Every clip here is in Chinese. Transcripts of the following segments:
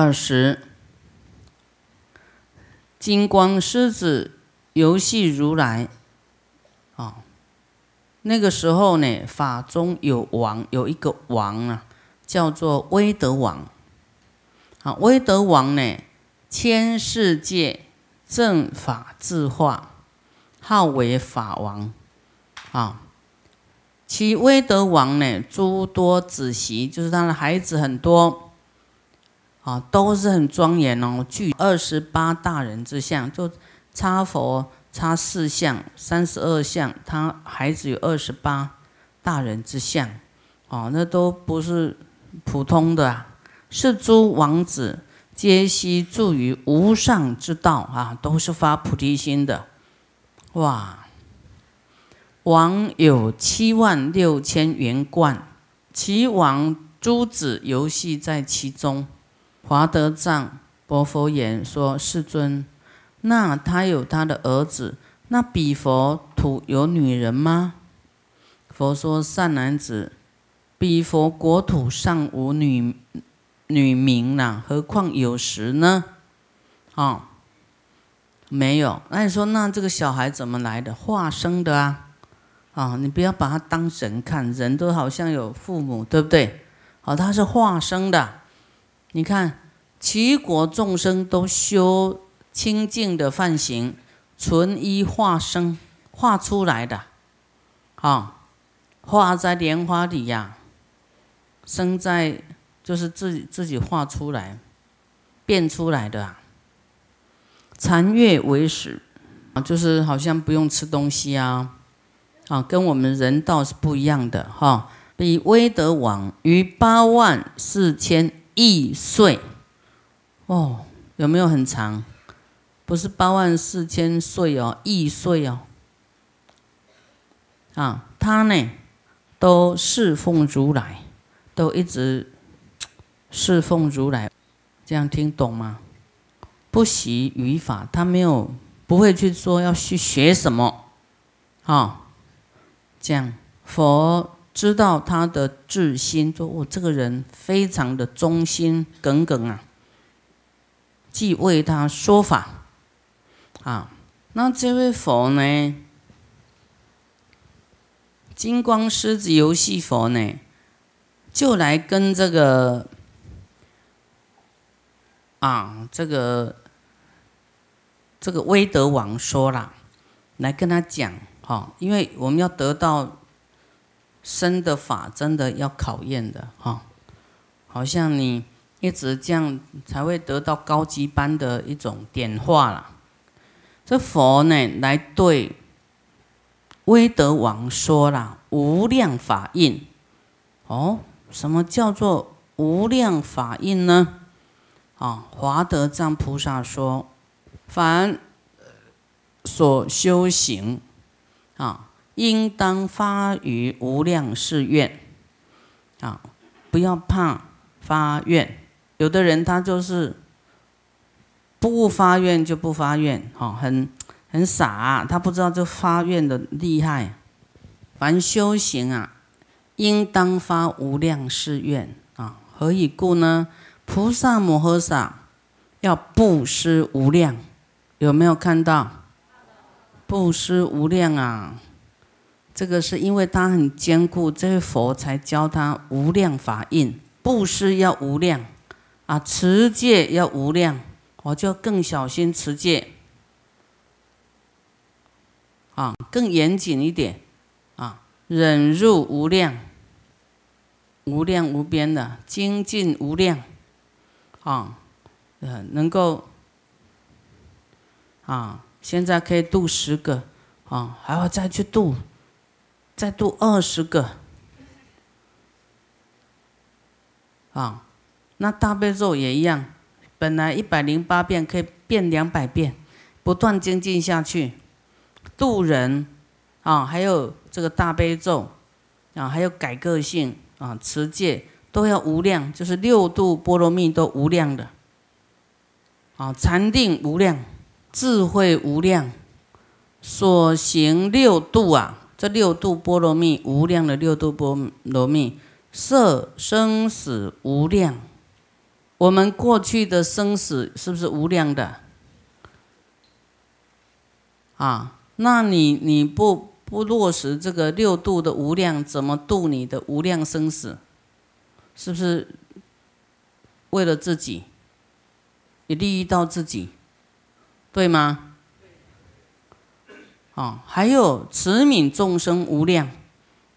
二十，金光狮子游戏如来，啊，那个时候呢，法中有王，有一个王啊，叫做威德王。啊，威德王呢，千世界正法自化，号为法王。啊，其威德王呢，诸多子媳，就是他的孩子很多。啊，都是很庄严哦，具二十八大人之相，就差佛差四相，三十二相，他孩子有二十八大人之相，哦，那都不是普通的啊，是诸王子皆悉住于无上之道啊，都是发菩提心的，哇！王有七万六千元冠，其王诸子游戏在其中。华德藏薄佛言说：“世尊，那他有他的儿子，那彼佛土有女人吗？”佛说：“善男子，彼佛国土上无女女名呐，何况有时呢？”啊，没有。那你说，那这个小孩怎么来的？化生的啊！啊，你不要把他当人看，人都好像有父母，对不对？好，他是化生的。你看，齐国众生都修清净的梵行，纯一化生化出来的，啊，化在莲花里呀，生在就是自己自己化出来，变出来的啊。残月为食，啊，就是好像不用吃东西啊，啊，跟我们人道是不一样的哈。比威德王于八万四千。亿岁，哦，有没有很长？不是八万四千岁哦，亿岁哦。啊，他呢，都侍奉如来，都一直侍奉如来，这样听懂吗？不习语法，他没有不会去说要去学什么，啊，这样佛。知道他的至心，说我这个人非常的忠心耿耿啊，即为他说法。啊，那这位佛呢，金光狮子游戏佛呢，就来跟这个啊，这个这个威德王说了，来跟他讲哈，因为我们要得到。生的法真的要考验的哈，好像你一直这样才会得到高级班的一种点化啦。这佛呢来对威德王说了无量法印哦，什么叫做无量法印呢？啊，华德藏菩萨说，凡所修行啊。应当发于无量誓愿，啊，不要怕发愿。有的人他就是不发愿就不发愿，哈，很很傻，他不知道这发愿的厉害。凡修行啊，应当发无量誓愿啊。何以故呢？菩萨摩诃萨要布施无量，有没有看到？布施无量啊！这个是因为他很坚固，这位佛才教他无量法印，布施要无量，啊，持戒要无量，我就更小心持戒，啊，更严谨一点，啊，忍辱无量，无量无边的精进无量，啊，呃，能够，啊，现在可以度十个，啊，还要再去度。再度二十个啊，那大悲咒也一样，本来一百零八遍可以变两百遍，不断精进下去，度人啊，还有这个大悲咒啊，还有改个性啊，持戒都要无量，就是六度波罗蜜都无量的啊，禅定无量，智慧无量，所行六度啊。这六度波罗蜜，无量的六度波罗蜜，色生死无量，我们过去的生死是不是无量的？啊，那你你不不落实这个六度的无量，怎么度你的无量生死？是不是为了自己，也利益到自己，对吗？哦，还有慈悯众生无量，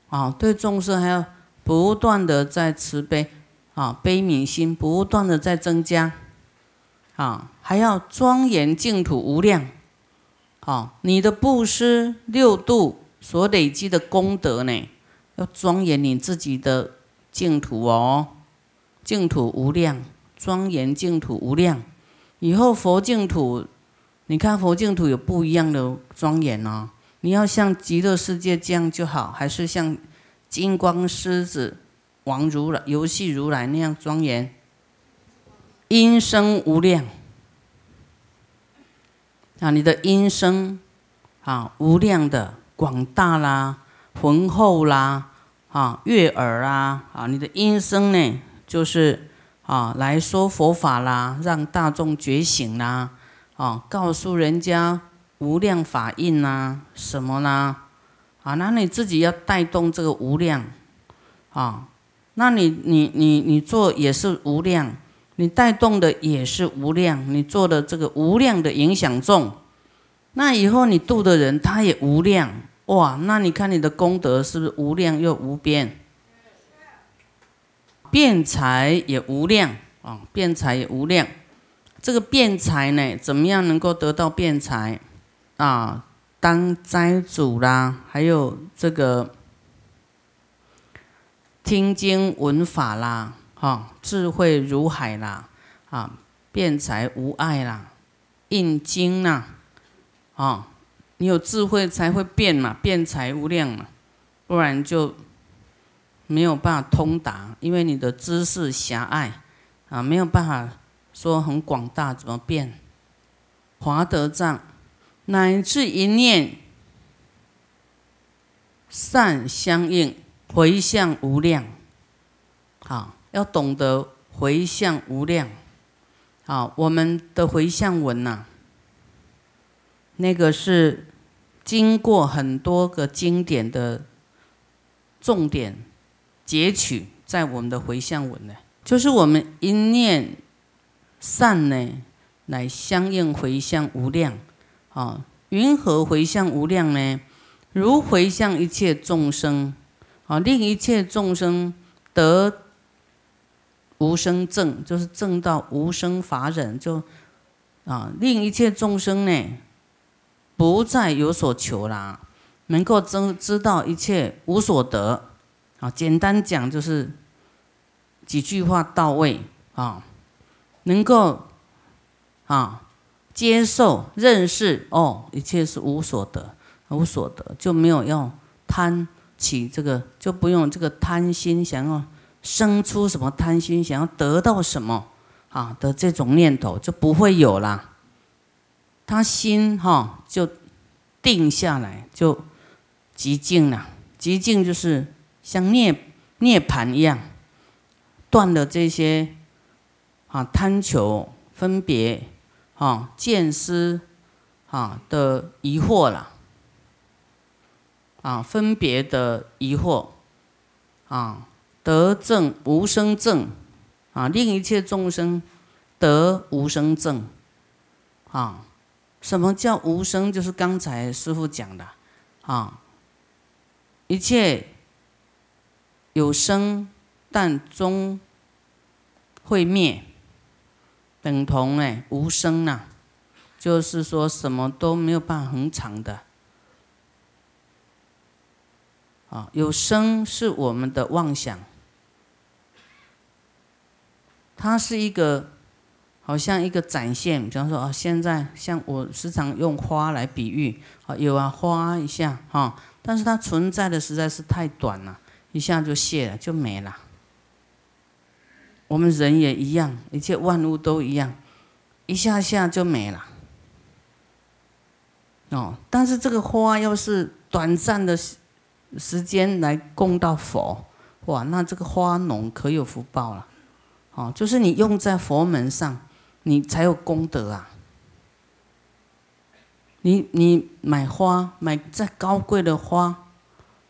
啊，对众生还要不断的在慈悲。啊，悲悯心不断的在增加，啊，还要庄严净土无量，啊，你的布施六度所累积的功德呢，要庄严你自己的净土哦，净土无量，庄严净土无量，以后佛净土，你看佛净土有不一样的庄严哦，你要像极乐世界这样就好，还是像金光狮子？王如来、游戏如来那样庄严，音声无量啊！你的音声啊，无量的广大啦、浑厚啦啊、悦耳啊啊！你的音声呢，就是啊，来说佛法啦，让大众觉醒啦啊，告诉人家无量法印啦，什么啦啊？那你自己要带动这个无量啊！那你你你你做也是无量，你带动的也是无量，你做的这个无量的影响众，那以后你度的人他也无量哇！那你看你的功德是不是无量又无边？辩财也无量啊，辩财也无量。这个辩财呢，怎么样能够得到辩财啊？当斋主啦，还有这个。听经闻法啦，哈，智慧如海啦，啊，辩才无碍啦，印经呐，啊，你有智慧才会辩嘛，辩才无量嘛，不然就没有办法通达，因为你的知识狭隘，啊，没有办法说很广大，怎么变？华德藏乃至一念善相应。回向无量，好，要懂得回向无量，好，我们的回向文呐，那个是经过很多个经典的重点截取在我们的回向文呢，就是我们一念善呢，乃相应回向无量，啊，云何回向无量呢？如回向一切众生。啊，令一切众生得无生正，就是正到无生法忍，就啊，令一切众生呢不再有所求啦，能够知知道一切无所得。啊，简单讲就是几句话到位啊，能够啊接受认识哦，一切是无所得，无所得就没有要贪。起这个就不用这个贪心，想要生出什么贪心，想要得到什么啊的这种念头就不会有啦。他心哈就定下来，就极静了。极静就是像涅涅盘一样，断了这些啊贪求、分别、啊见思啊的疑惑了。啊，分别的疑惑，啊，得正无生正，啊，令一切众生得无生正，啊，什么叫无生？就是刚才师傅讲的，啊，一切有生，但终会灭，等同哎无生呐，就是说什么都没有办法恒长的。啊，有生是我们的妄想，它是一个好像一个展现，比方说啊，现在像我时常用花来比喻，啊，有啊花一下哈，但是它存在的实在是太短了，一下就谢了，就没了。我们人也一样，一切万物都一样，一下下就没了。哦，但是这个花要是短暂的。时间来供到佛，哇，那这个花农可有福报了，哦，就是你用在佛门上，你才有功德啊。你你买花，买再高贵的花，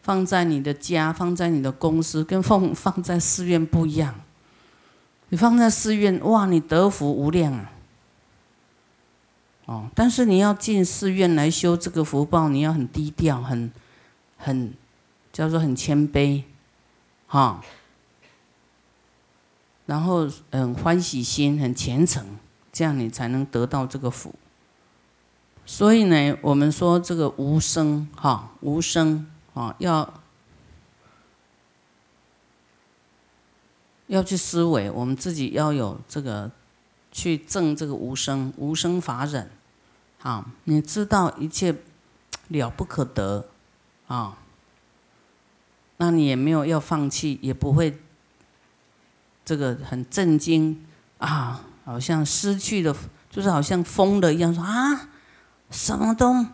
放在你的家，放在你的公司，跟放放在寺院不一样。你放在寺院，哇，你得福无量啊！哦，但是你要进寺院来修这个福报，你要很低调，很很叫做很谦卑，哈。然后嗯，欢喜心很虔诚，这样你才能得到这个福。所以呢，我们说这个无声，哈，无声啊，要。要去思维，我们自己要有这个去证这个无生无生法忍，啊，你知道一切了不可得，啊，那你也没有要放弃，也不会这个很震惊啊，好像失去的，就是好像疯了一样，说啊，什么都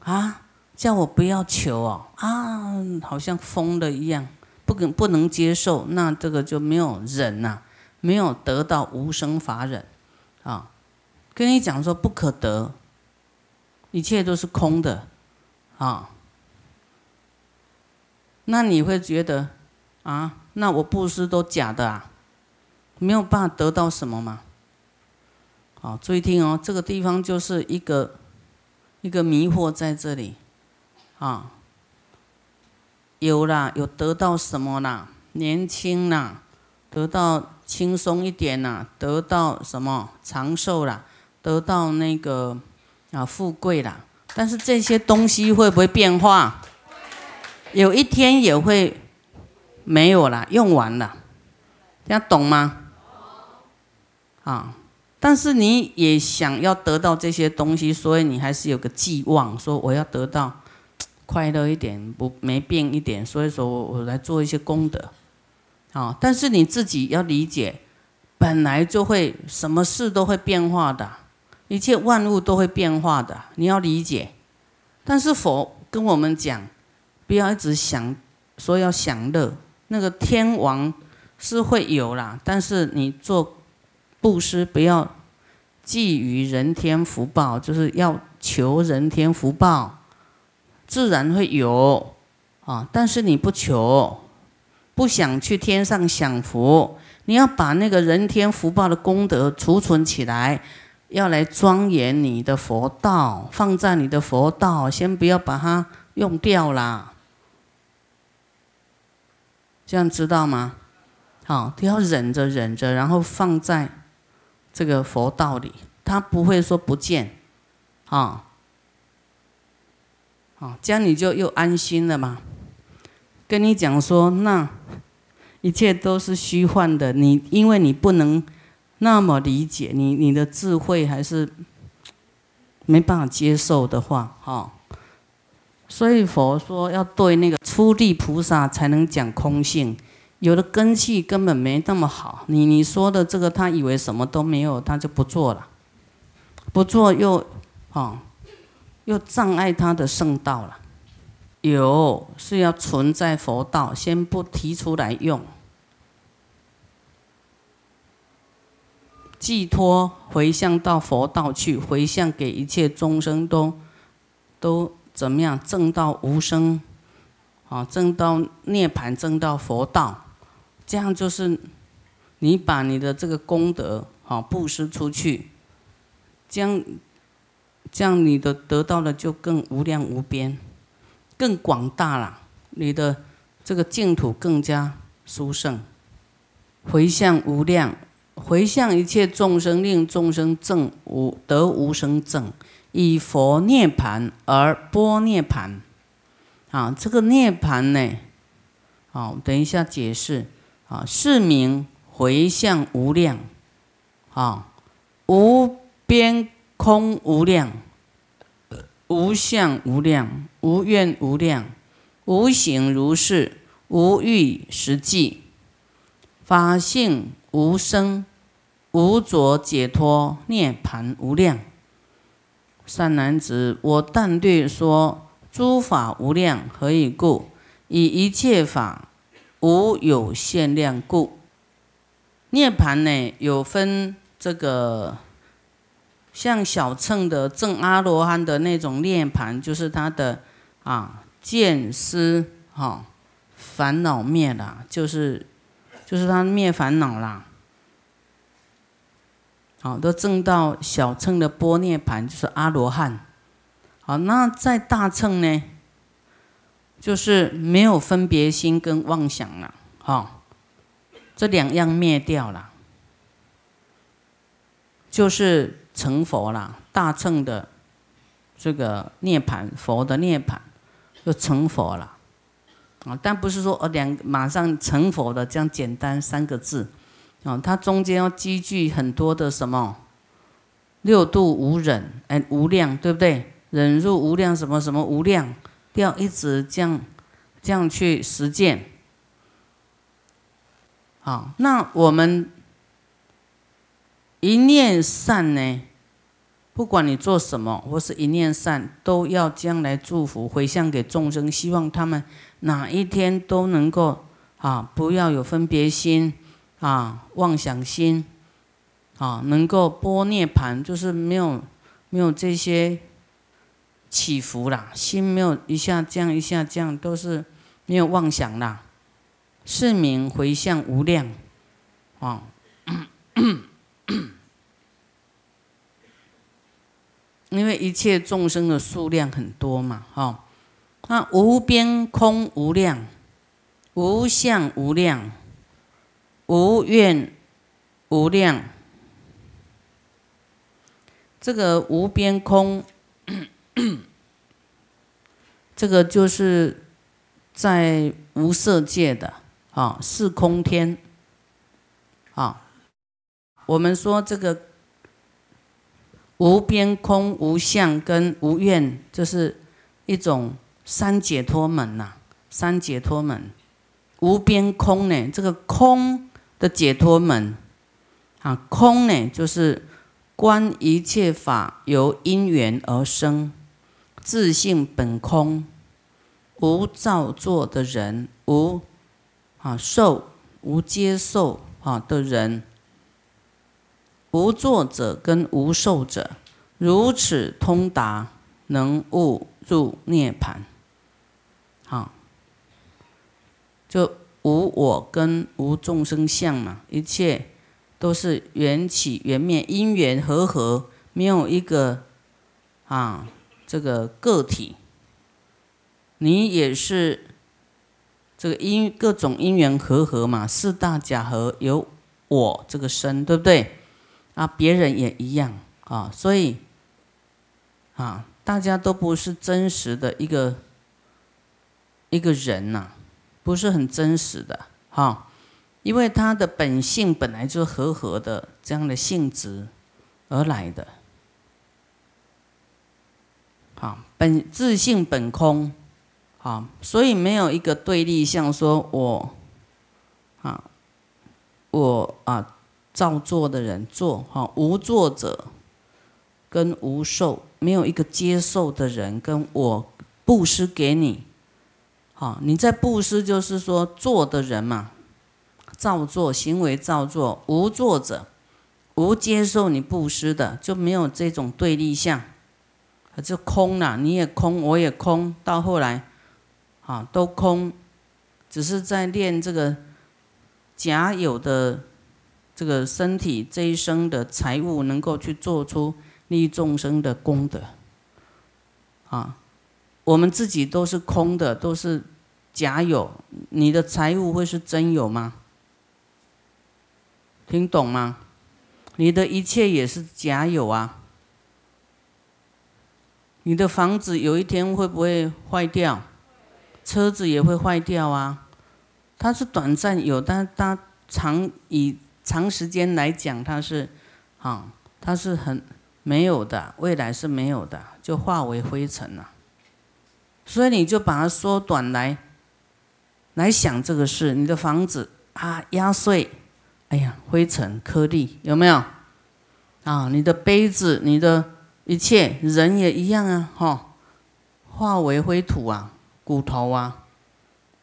啊，叫我不要求哦，啊，好像疯了一样。不能不能接受，那这个就没有忍呐，没有得到无生法忍，啊，跟你讲说不可得，一切都是空的，啊，那你会觉得啊，那我布施都假的啊，没有办法得到什么吗？好，注意听哦，这个地方就是一个一个迷惑在这里，啊。有啦，有得到什么啦？年轻啦，得到轻松一点啦，得到什么长寿啦，得到那个啊富贵啦。但是这些东西会不会变化？有一天也会没有了，用完了，这样懂吗？啊，但是你也想要得到这些东西，所以你还是有个寄望，说我要得到。快乐一点，不没病一点，所以说我我来做一些功德，啊！但是你自己要理解，本来就会什么事都会变化的，一切万物都会变化的，你要理解。但是佛跟我们讲，不要一直想说要享乐，那个天王是会有啦，但是你做布施不要觊觎人天福报，就是要求人天福报。自然会有啊，但是你不求，不想去天上享福，你要把那个人天福报的功德储存起来，要来庄严你的佛道，放在你的佛道，先不要把它用掉啦。这样知道吗？好，都要忍着忍着，然后放在这个佛道里，他不会说不见，啊。好，这样你就又安心了嘛？跟你讲说，那一切都是虚幻的。你因为你不能那么理解，你你的智慧还是没办法接受的话，哈。所以佛说要对那个初地菩萨才能讲空性，有的根气根本没那么好。你你说的这个，他以为什么都没有，他就不做了，不做又，哦。又障碍他的圣道了，有是要存在佛道，先不提出来用，寄托回向到佛道去，回向给一切众生都都怎么样证到无生，啊，证到涅盘，证到佛道，这样就是你把你的这个功德啊布施出去，将。这样你的得到的就更无量无边，更广大了。你的这个净土更加殊胜，回向无量，回向一切众生，令众生证无得无生正，以佛涅盘而波涅盘。啊，这个涅盘呢，好，等一下解释。啊，是名回向无量，啊，无边。空无量，无相无量，无愿无量，无形如是，无欲实际，法性无生，无着解脱，涅盘无量。善男子，我但对说诸法无量，何以故？以一切法无有限量故。涅盘呢有分这个，像小乘的正阿罗汉的那种涅盘，就是他的啊见思哈烦恼灭了，就是就是他灭烦恼啦。好，都证到小乘的波涅盘，就是阿罗汉。好，那在大乘呢，就是没有分别心跟妄想了，哈，这两样灭掉了，就是成佛了。大乘的这个涅盘，佛的涅盘，就成佛了。啊，但不是说哦两马上成佛的这样简单三个字。哦，它中间要积聚很多的什么六度无忍，哎，无量，对不对？忍入无量什么什么无量，要一直这样这样去实践。好，那我们一念善呢？不管你做什么，或是一念善，都要将来祝福回向给众生，希望他们哪一天都能够啊，不要有分别心。啊，妄想心，啊，能够波涅盘，就是没有没有这些起伏啦，心没有一下降一下降，都是没有妄想啦，是名回向无量，啊，因为一切众生的数量很多嘛，哈，那无边空无量，无相无量。无愿无量，这个无边空，这个就是在无色界的啊，是空天啊。我们说这个无边空无相跟无愿，这是一种三解脱门呐，三解脱门。无边空呢，这个空。的解脱门啊，空呢就是观一切法由因缘而生，自性本空，无造作的人，无啊受无接受啊的人，无作者跟无受者，如此通达，能悟入涅盘。好，就。无我跟无众生相嘛，一切都是缘起缘灭，因缘和合，没有一个啊这个个体。你也是这个因各种因缘和合嘛，四大假合有我这个身，对不对？啊，别人也一样啊，所以啊，大家都不是真实的一个一个人呐。不是很真实的哈，因为它的本性本来就是和合的这样的性质而来的，好，本自性本空，好，所以没有一个对立像说我啊，我啊造作的人做哈，无作者跟无受，没有一个接受的人跟我布施给你。啊，你在布施，就是说做的人嘛，造作行为造作，无作者，无接受你布施的，就没有这种对立相，就空了。你也空，我也空，到后来，啊，都空，只是在练这个假有的这个身体这一生的财物，能够去做出利益众生的功德。啊，我们自己都是空的，都是。假有，你的财物会是真有吗？听懂吗？你的一切也是假有啊。你的房子有一天会不会坏掉？车子也会坏掉啊。它是短暂有，但它长以长时间来讲，它是啊，它是很没有的，未来是没有的，就化为灰尘了。所以你就把它缩短来。来想这个事，你的房子啊压碎，哎呀灰尘颗粒有没有？啊，你的杯子，你的一切人也一样啊，哈，化为灰土啊，骨头啊。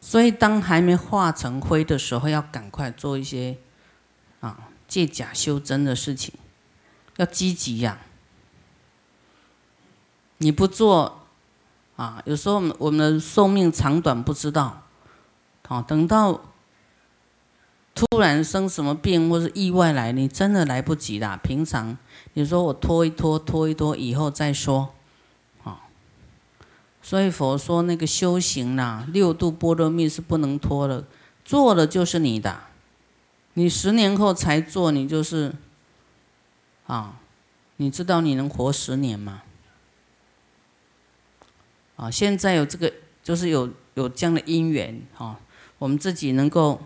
所以当还没化成灰的时候，要赶快做一些啊借假修真的事情，要积极呀。你不做啊，有时候我们的寿命长短不知道，好等到突然生什么病或是意外来，你真的来不及啦。平常你说我拖一拖，拖一拖，以后再说。所以佛说那个修行呐，六度波罗蜜是不能拖的，做了就是你的。你十年后才做，你就是啊，你知道你能活十年吗？啊，现在有这个，就是有有这样的因缘啊，我们自己能够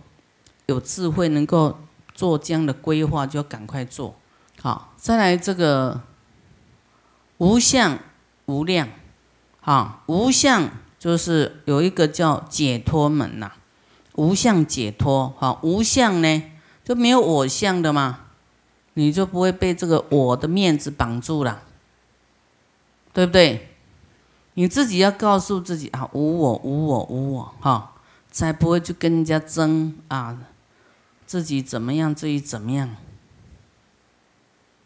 有智慧，能够做这样的规划，就要赶快做。好，再来这个无相无量。啊，无相就是有一个叫解脱门呐，无相解脱。好，无相呢就没有我相的嘛，你就不会被这个我的面子绑住了，对不对？你自己要告诉自己啊，无我，无我，无我，哈，才不会去跟人家争啊，自己怎么样，自己怎么样？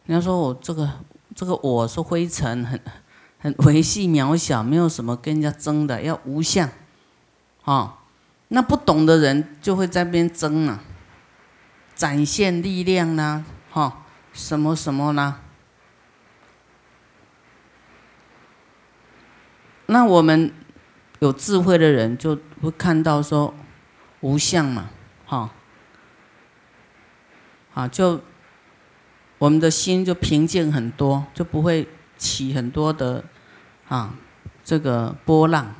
人家说我这个这个我是灰尘很。很微细渺小，没有什么跟人家争的，要无相，啊，那不懂的人就会在边争啊，展现力量呢，哈，什么什么呢？那我们有智慧的人就会看到说无相嘛，哈，啊，就我们的心就平静很多，就不会。起很多的啊，这个波浪，